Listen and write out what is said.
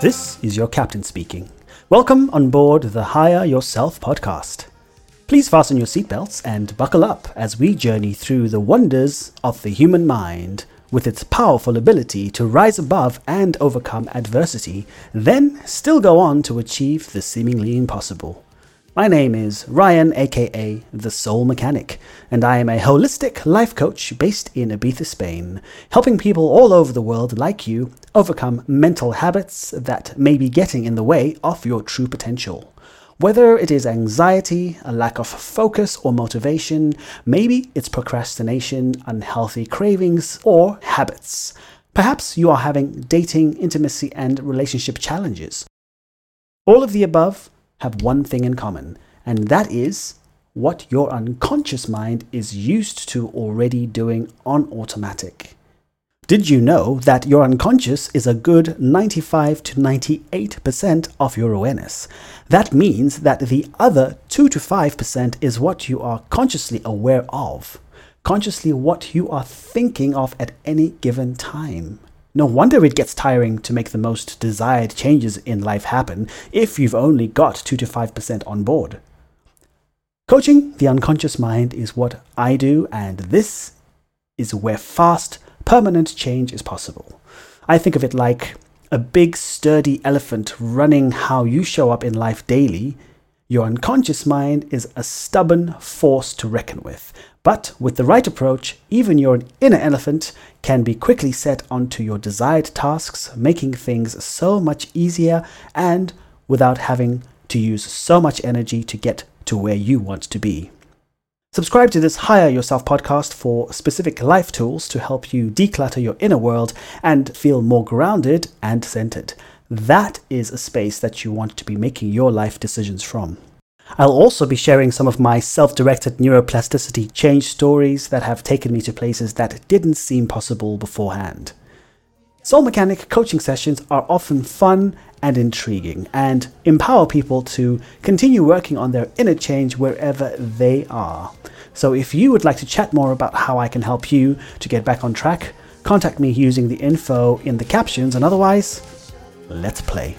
This is your captain speaking. Welcome on board the Higher Yourself podcast. Please fasten your seatbelts and buckle up as we journey through the wonders of the human mind with its powerful ability to rise above and overcome adversity, then still go on to achieve the seemingly impossible. My name is Ryan, aka The Soul Mechanic, and I am a holistic life coach based in Ibiza, Spain, helping people all over the world like you overcome mental habits that may be getting in the way of your true potential. Whether it is anxiety, a lack of focus or motivation, maybe it's procrastination, unhealthy cravings, or habits. Perhaps you are having dating, intimacy, and relationship challenges. All of the above have one thing in common, and that is what your unconscious mind is used to already doing on automatic. Did you know that your unconscious is a good 95 to 98% of your awareness? That means that the other 2 to 5% is what you are consciously aware of, consciously what you are thinking of at any given time. No wonder it gets tiring to make the most desired changes in life happen if you've only got 2 to 5% on board. Coaching the unconscious mind is what I do, and this is where fast, permanent change is possible. I think of it like a big, sturdy elephant running how you show up in life daily. Your unconscious mind is a stubborn force to reckon with, but with the right approach, even your inner elephant can be quickly set onto your desired tasks, making things so much easier and without having to use so much energy to get to where you want to be. Subscribe to this Higher Yourself podcast for specific life tools to help you declutter your inner world and feel more grounded and centered. That is a space that you want to be making your life decisions from. I'll also be sharing some of my self directed neuroplasticity change stories that have taken me to places that didn't seem possible beforehand. Soul Mechanic coaching sessions are often fun and intriguing and empower people to continue working on their inner change wherever they are. So, if you would like to chat more about how I can help you to get back on track, contact me using the info in the captions, and otherwise, Let's play.